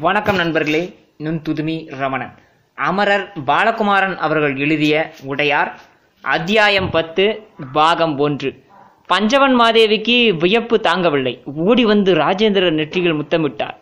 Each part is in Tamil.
வணக்கம் நண்பர்களே நுண்துதுமி ரமணன். அமரர் பாலகுமாரன் அவர்கள் எழுதிய உடையார் அத்தியாயம் பத்து பாகம் ஒன்று. பஞ்சவன் மாதேவிக்கு வியப்பு தாங்கவில்லை. ஓடி வந்து ராஜேந்திரர் நெற்றியில் முத்தமிட்டார்.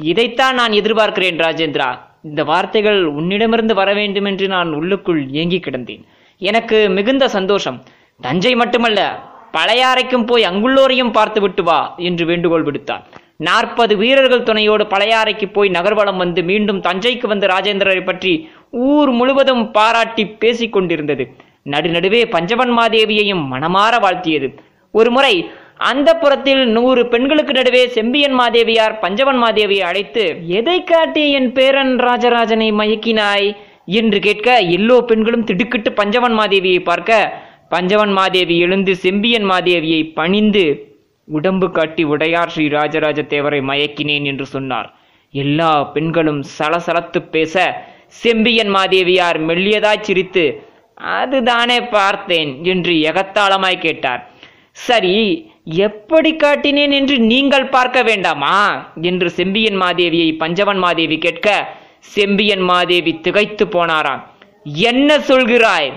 இதைத்தான் நான் எதிர்பார்க்கிறேன் ராஜேந்திரா. இந்த வார்த்தைகள் உன்னிடமிருந்து வர வேண்டும் என்று நான் உள்ளுக்குள் ஏங்கி கிடந்தேன். எனக்கு மிகுந்த சந்தோஷம். தஞ்சை மட்டுமல்ல பழையாறைக்கும் போய் அங்குள்ளோரையும் பார்த்து விட்டு வா என்று வேண்டுகோள் விடுத்தார். நாற்பது வீரர்கள் துணையோடு பழையாறைக்கு போய் நகர்வலம் வந்து மீண்டும் தஞ்சைக்கு வந்த ராஜேந்திரரை பற்றி ஊர் முழுவதும் பாராட்டி பேசிக் கொண்டிருந்தது. நடுநடுவே பஞ்சவன் மாதேவியையும் மனமாற வாழ்த்தியது. ஒருமுறை அந்த புறத்தில் நூறு பெண்களுக்கு நடுவே செம்பியன் மாதேவியார் பஞ்சவன் மாதேவியை அழைத்து எதை காட்டி என் பேரன் ராஜராஜனை மயக்கினாய்? என்று கேட்க எல்லோ பெண்களும் திடுக்கிட்டு பஞ்சவன் மாதேவியை பார்க்க பஞ்சவன் மாதேவி எழுந்து செம்பியன் மாதேவியை பணிந்து உடம்பு காட்டி உடையார் ஸ்ரீ ராஜராஜ தேவரை மயக்கினேன் என்று சொன்னார். எல்லா பெண்களும் சலசலத்து பேச செம்பியன் மாதேவியார் மெல்லியதாய் சிரித்து அதுதானே பார்த்தேன் என்று எகத்தாளமாய் கேட்டார். சரி எப்படி காட்டினேன் என்று நீங்கள் பார்க்க வேண்டாமா? என்று செம்பியன் மாதேவியை பஞ்சவன் மாதேவி கேட்க செம்பியன் மாதேவி திகைத்து போனாராம். என்ன சொல்கிறாய்?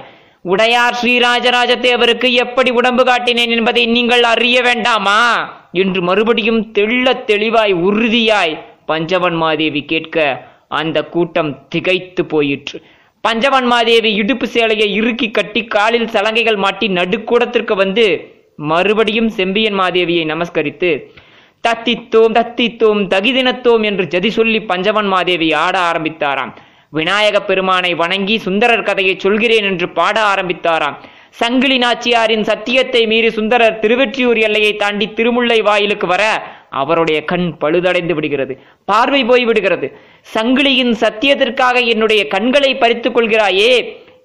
உடையார் ஸ்ரீராஜராஜ தேவருக்கு எப்படி உடம்பு காட்டினேன் என்பதை நீங்கள் அறிய வேண்டாமா? என்று மறுபடியும் தெள்ள தெளிவாய் உறுதியாய் பஞ்சவன் மாதேவி கேட்க அந்த கூட்டம் திகைத்து போயிற்று. பஞ்சவன் மாதேவி இடுப்பு சேலையை இறுக்கி கட்டி காலில் சலங்கைகள் மாட்டி நடுக்கூடத்திற்கு வந்து மறுபடியும் செம்பியன் மாதேவியை நமஸ்கரித்து தத்தித்தோம் தத்தித்தோம் தகிதினத்தோம் என்று ஜதி சொல்லி பஞ்சவன் மாதேவி ஆட ஆரம்பித்தாராம். விநாயக பெருமானை வணங்கி சுந்தரர் கதையை சொல்கிறேன் என்று பாட ஆரம்பித்தாராம். சங்கிலி நாச்சியாரின் சத்தியத்தை மீறி சுந்தரர் திருவெற்றியூர் எல்லையை தாண்டி திருமுல்லை வாயிலுக்கு வர அவருடைய கண் பழுதடைந்து விடுகிறது. பார்வை போய் விடுகிறது. சங்கிலியின் சத்தியத்திற்காக என்னுடைய கண்களை பறித்துக் கொள்கிறாயே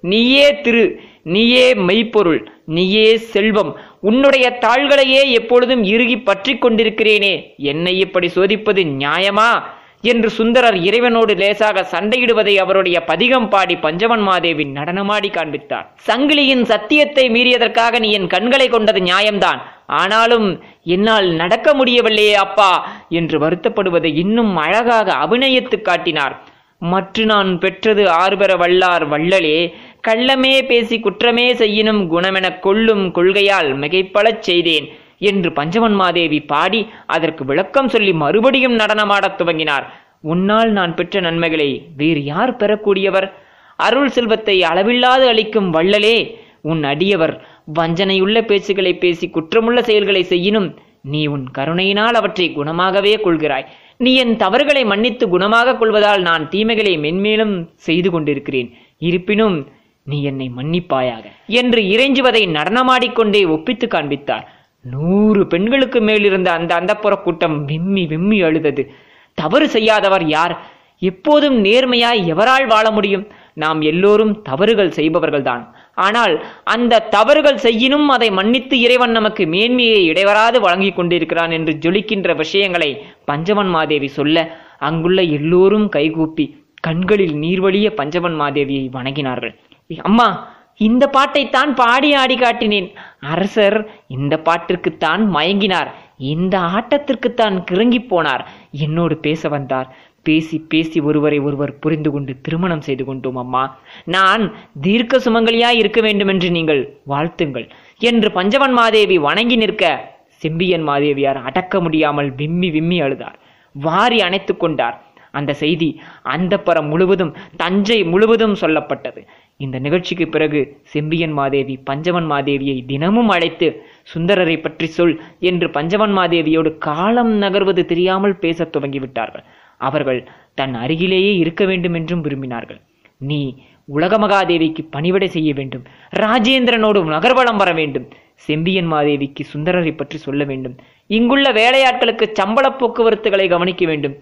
நீயே திரு நீயே மெய்ப்பொருள் நீயே செல்வம் உன்னுடைய தாள்களையே எப்பொழுதும் இறுகி பற்றி கொண்டிருக்கிறேனே என்னை இப்படி சோதிப்பது நியாயமா? என்று சுந்தரர் இறைவனோடு லேசாக சண்டையிடுவதை அவருடைய பதிகம் பாடி பஞ்சவன் மாதேவின் நடனமாடி காண்பித்தார். சங்கிலியின் சத்தியத்தை மீறியதற்காக நீ என் கண்களை கொண்டது நியாயம்தான். ஆனாலும் என்னால் நடக்க முடியவில்லையே அப்பா என்று வருத்தப்படுவதை இன்னும் அழகாக அபிநயித்து காட்டினார். மற்ற நான் பெற்றது ஆறுபெற வல்லார் வள்ளலே கள்ளமே பேசி குற்றமே செய்யினும் குணமெனக் கொள்ளும் கொள்கையால் மிகைப்பழச் செய்தேன். என்று பஞ்சவன் மாதேவி பாடி அதற்கு விளக்கம் சொல்லி மறுபடியும் நடனமாடத் துவங்கினார். உன்னால் நான் பெற்ற நன்மைகளை வேறு யார் பெறக்கூடியவர்? அருள் செல்வத்தை அளவில்லாது அளிக்கும் வள்ளலே உன் அடியவர் வஞ்சனையுள்ள பேச்சுகளை பேசி குற்றமுள்ள செயல்களை செய்யினும் நீ உன் கருணையினால் அவற்றை குணமாகவே கொள்கிறாய். நீ என் தவறுகளை மன்னித்து குணமாக கொள்வதால் நான் தீமைகளை மென்மேலும் செய்து கொண்டிருக்கிறேன். இருப்பினும் நீ என்னை மன்னிப்பாயாக என்று இறைஞ்சுவதை நடனமாடிக்கொண்டே ஒப்பித்து காண்பித்தார். நூறு பெண்களுக்கு மேலிருந்த அந்த அந்தப்புற கூட்டம் விம்மி விம்மி அழுதது. தவறு செய்யாதவர் யார்? எப்போதும் நேர்மையாய் எவரால் வாழ முடியும்? நாம் எல்லோரும் தவறுகள் செய்பவர்கள்தான். ஆனால் அந்த தவறுகள் செய்யினும் அதை மன்னித்து இறைவன் நமக்கு மேன்மையை இடைவராது வழங்கி கொண்டிருக்கிறான் என்று ஜொலிக்கின்ற விஷயங்களை பஞ்சவன் மாதேவி சொல்ல அங்குள்ள எல்லோரும் கைகூப்பி கண்களில் நீர்வழிய பஞ்சவன் மாதேவியை வணங்கினார்கள். அம்மா இந்த பாட்டைத்தான் பாடி ஆடி காட்டினேன். அரசர் இந்த பாட்டிற்குத்தான் மயங்கினார். இந்த ஆட்டத்திற்குத்தான் கிறங்கி போனார். என்னோடு பேச வந்தார். பேசி பேசி ஒருவரை ஒருவர் புரிந்து கொண்டு திருமணம் செய்து கொண்டோம் அம்மா. நான் தீர்க்க சுமங்கலியாய் இருக்க வேண்டும் என்று நீங்கள் வாழ்த்துங்கள். என்று பஞ்சவன் மாதேவி வணங்கி நிற்க செம்பியன் மாதேவியார் அடக்க முடியாமல் விம்மி விம்மி அழுதார். வாரி அணைத்து கொண்டார். அந்த செய்தி அந்த முழுவதும் தஞ்சை முழுவதும் சொல்லப்பட்டது. இந்த நிகழ்ச்சிக்கு பிறகு செம்பியன் மாதேவி பஞ்சவன் மாதேவியை தினமும் அழைத்து சுந்தரரை பற்றி சொல் என்று பஞ்சவன் மாதேவியோடு காலம் நகர்வது தெரியாமல் பேசத் துவங்கிவிட்டார்கள். அவர்கள் தன் அருகிலேயே இருக்க வேண்டும் என்றும் விரும்பினார்கள். நீ உலகமகாதேவிக்கு பணிவிடை செய்ய வேண்டும். ராஜேந்திரனோடு நகர்வலம் வர வேண்டும். செம்பியன் மாதேவிக்கு சுந்தரரை பற்றி சொல்ல வேண்டும். இங்குள்ள வேலையாட்களுக்கு சம்பள போக்குவரத்துகளை கவனிக்க வேண்டும்.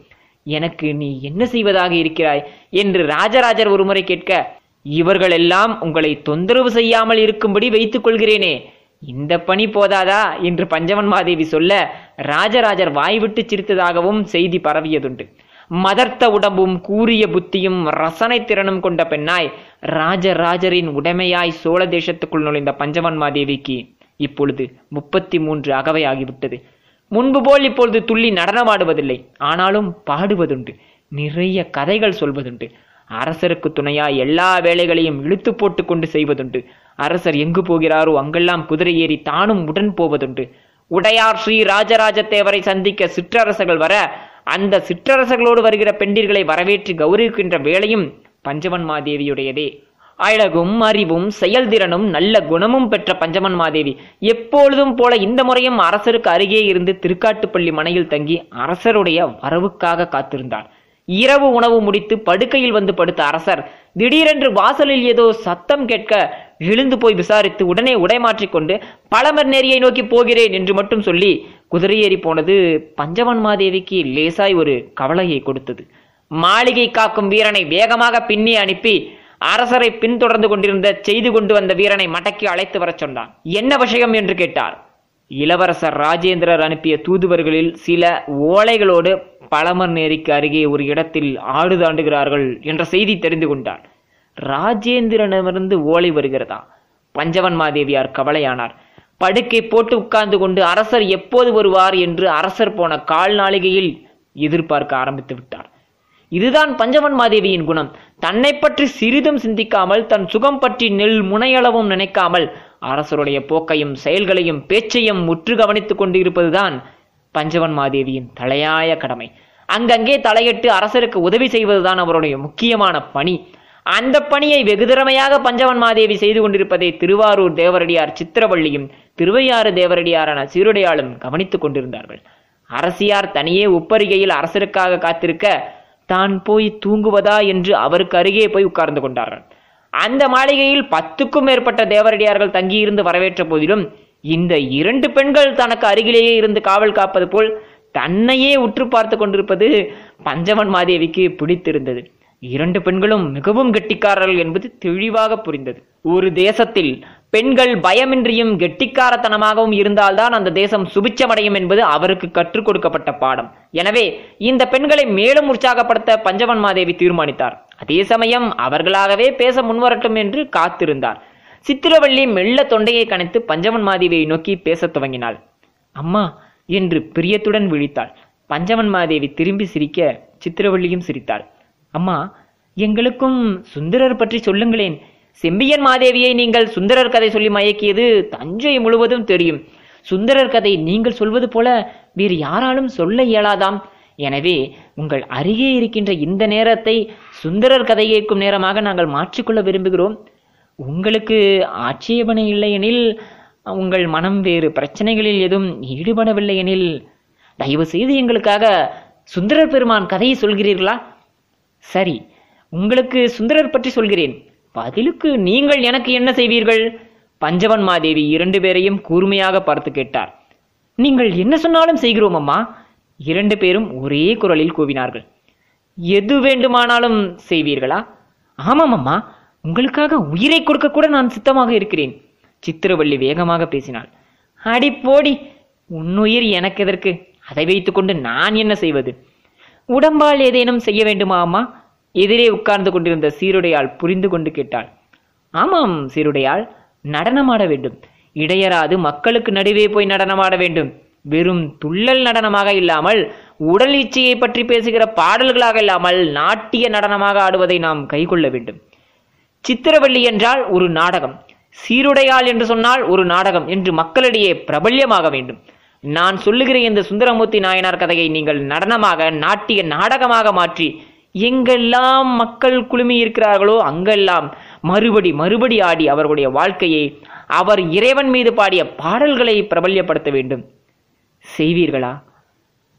எனக்கு நீ என்ன செய்வதாக இருக்கிறாய்? என்று ராஜராஜர் ஒருமுறை கேட்க இவர்களெல்லாம் உங்களை தொந்தரவு செய்யாமல் இருக்கும்படி வைத்துக் கொள்கிறேனே. இந்த பணி போதாதா? என்று பஞ்சவன் மாதேவி சொல்ல ராஜராஜர் வாய்விட்டு சிரித்ததாகவும் செய்தி பரவியதுண்டு. மதர்த்த உடம்பும் கூறிய புத்தியும் ரசனை திறனும் கொண்ட பெண்ணாய் ராஜராஜரின் உடைமையாய் சோழ தேசத்துக்குள் நுழைந்த பஞ்சவன் மாதேவிக்கு இப்பொழுது முப்பத்தி மூன்று அகவை ஆகிவிட்டது. முன்பு போல் இப்பொழுது துள்ளி நடனமாடுவதில்லை. ஆனாலும் பாடுவதுண்டு. நிறைய கதைகள் சொல்வதுண்டு. அரசருக்கு துணையா எல்லா வேலைகளையும் இழுத்து போட்டு கொண்டு செய்வதுண்டு. அரசர் எங்கு போகிறாரோ அங்கெல்லாம் குதிரை ஏறி தானும் உடன் போவதுண்டு. உடையார் ஸ்ரீ ராஜராஜத்தேவரை சந்திக்க சிற்றரசர்கள் வர அந்த சிற்றரசர்களோடு வருகிற பெண்டிர்களை வரவேற்று கௌரவிக்கின்ற வேலையும் பஞ்சவன் மாதேவியுடையதே. அழகும் அறிவும் செயல்திறனும் நல்ல குணமும் பெற்ற பஞ்சமன் மாதேவி. எப்பொழுதும் போல இந்த முறையும் அரசருக்கு அருகே இருந்து திருக்காட்டுப்பள்ளி மனையில் தங்கி அரசருடைய வரவுக்காக காத்திருந்தார் இரவு உணவு முடித்து படுக்கையில் வந்து படுத்த அரசர் திடீரென்று வாசலில் ஏதோ சத்தம் கேட்க எழுந்து போய் விசாரித்து உடனே உடை மாற்றிக்கொண்டு பழமர் நேரியை நோக்கி போகிறேன் என்று மட்டும் சொல்லி குதிரையேறி போனது பஞ்சவன்மாதேவிக்கு லேசாய் ஒரு கவலையை கொடுத்தது. மாளிகை காக்கும் வீரனை வேகமாக பின்னி அனுப்பி அரசரை பின்தொடர்ந்து கொண்டிருந்த செய்து கொண்டு வந்த வீரனை மடக்கி அழைத்து வரச் சொன்னான். என்ன விஷயம்? என்று கேட்டார். இளவரசர் ராஜேந்திரர் அனுப்பிய தூதுவர்களில் சில ஓலைகளோடு பழமர் நேரிக்கு அருகே ஒரு இடத்தில் ஆடு தாண்டுகிறார்கள் என்ற செய்தி தெரிந்து கொண்டார் ராஜேந்திரனிடமிருந்து ஓலை வருகிறதா? பஞ்சவன் மாதேவியார் கவலையானார். படுக்கை போட்டு உட்கார்ந்து கொண்டு அரசர் எப்போது வருவார் என்று அரசர் போன கால் நாளிகையில் எதிர்பார்க்க ஆரம்பித்து விட்டார். இதுதான் பஞ்சவன் மாதேவியின் குணம். தன்னை பற்றி சிறிதும் சிந்திக்காமல் தன் சுகம் பற்றி நெல் முனையளவும் நினைக்காமல் அரசருடைய போக்கையும் செயல்களையும் பேச்சையும் முற்று கவனித்துக் கொண்டு இருப்பதுதான் பஞ்சவன் மாதேவியின் தலையாய கடமை. அங்கங்கே தலையிட்டு அரசருக்கு உதவி செய்வதுதான் அவருடைய முக்கியமான பணி. அந்த பணியை வெகு திறமையாக பஞ்சவன் மாதேவி செய்து கொண்டிருப்பதை திருவாரூர் தேவரடியார் சித்திரவள்ளியும் திருவையாறு தேவரடியாரான சீருடையாளும் கவனித்துக் கொண்டிருந்தார்கள். அரசியார் தனியே உப்பரிகையில் அரசருக்காக காத்திருக்க தான் போய் தூங்குவதா? என்று அவருக்கு அருகே போய் உட்கார்ந்து கொண்டார்கள். அந்த மாளிகையில் பத்துக்கும் மேற்பட்ட தேவரடியார்கள் தங்கியிருந்து வரவேற்ற போதிலும் இந்த இரண்டு பெண்கள் தனக்கு அருகிலேயே இருந்து காவல் காப்பது போல் தன்னையே உற்று பார்த்து கொண்டிருப்பது பஞ்சவன் மாதேவிக்கு பிடித்திருந்தது. இரண்டு பெண்களும் மிகவும் கெட்டிக்காரர்கள் என்பது தெளிவாக புரிந்தது. ஒரு தேசத்தில் பெண்கள் பயமின்றியும் கெட்டிக்காரத்தனமாகவும் இருந்தால்தான் அந்த தேசம் சுபிச்சமடையும் என்பது அவருக்கு கற்றுக் கொடுக்கப்பட்ட பாடம். எனவே இந்த பெண்களை மேலும் உற்சாகப்படுத்த பஞ்சவன் மாதேவி தீர்மானித்தார். அதே சமயம் அவர்களாகவே பேச முன்வரட்டும் என்று காத்திருந்தார். சித்திரவள்ளி மெல்ல தொண்டையை கணைத்து பஞ்சவன் மாதேவியை நோக்கி பேசத் துவங்கினாள். அம்மா என்று பிரியத்துடன் விழித்தாள். பஞ்சவன் மாதேவி திரும்பி சிரிக்க சித்திரவள்ளியும் சிரித்தாள். அம்மா எங்களுக்கும் சுந்தரர் பற்றி சொல்லுங்களேன். செம்பியன் மாதேவியை நீங்கள் சுந்தரர் கதை சொல்லி மயக்கியது தஞ்சை முழுவதும் தெரியும். சுந்தரர் கதை நீங்கள் சொல்வது போல வேறு யாராலும் சொல்ல இயலாதாம். எனவே உங்கள் அருகே இருக்கின்ற இந்த நேரத்தை சுந்தரர் கதை கேட்கும் நேரமாக நாங்கள் மாற்றிக்கொள்ள விரும்புகிறோம். உங்களுக்கு ஆட்சேபனை இல்லையெனில் உங்கள் மனம் வேறு பிரச்சனைகளில் எதுவும் ஈடுபடவில்லை எனில் தயவு செய்து எங்களுக்காக சுந்தரர் பெருமான் கதையை சொல்கிறீர்களா? சரி உங்களுக்கு சுந்தரர் பற்றி சொல்கிறேன். பதிலுக்கு நீங்கள் எனக்கு என்ன செய்வீர்கள்? பஞ்சவன் மாதேவி இரண்டு பேரையும் கூர்மையாக பார்த்து கேட்டார். நீங்கள் என்ன சொன்னாலும் செய்கிறோம் அம்மா. இரண்டு பேரும் ஒரே குரலில் கூவினார்கள். எது வேண்டுமானாலும் செய்வீர்களா? ஆமாம் அம்மா உங்களுக்காக உயிரை கொடுக்க கூட நான் சித்தமாக இருக்கிறேன் சித்திரவள்ளி வேகமாக பேசினாள். அடி போடி உன்னுயிர் எனக்கு எதற்கு? அதை வைத்துக்கொண்டு நான் என்ன செய்வது? உடம்பால் ஏதேனும் செய்ய வேண்டுமா அம்மா? எதிரே உட்கார்ந்து கொண்டிருந்த சீருடையாள் புரிந்து கொண்டு கேட்டாள். ஆமாம் சீருடையாள் நடனமாட வேண்டும். இடையராது மக்களுக்கு நடுவே போய் நடனமாட வேண்டும். வெறும் துள்ளல் நடனமாக இல்லாமல் உடல் இச்சையை பற்றி பேசுகிற பாடல்களாக இல்லாமல் நாட்டிய நடனமாக ஆடுவதை நாம் கைகொள்ள வேண்டும். சித்திரவள்ளி என்றால் ஒரு நாடகம். சீருடையாள் என்று சொன்னால் ஒரு நாடகம் என்று மக்களிடையே பிரபல்யமாக வேண்டும். நான் சொல்லுகிற இந்த சுந்தரமூர்த்தி நாயனார் கதையை நீங்கள் நடனமாக நாட்டிய நாடகமாக மாற்றி எங்கெல்லாம் மக்கள் குழுமி இருக்கிறார்களோ அங்கெல்லாம் மறுபடி மறுபடி ஆடி அவர்களுடைய வாழ்க்கையை அவர் இறைவன் மீது பாடிய பாடல்களை பிரபல்யப்படுத்த வேண்டும். செய்வீர்களா?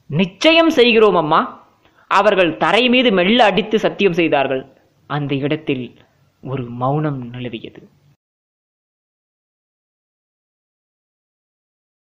நிச்சயம் செய்கிறோம் அம்மா. அவர்கள் தரை மீது மெல்ல அடித்து சத்தியம் செய்தார்கள். அந்த இடத்தில் ஒரு மௌனம் நிலவியது.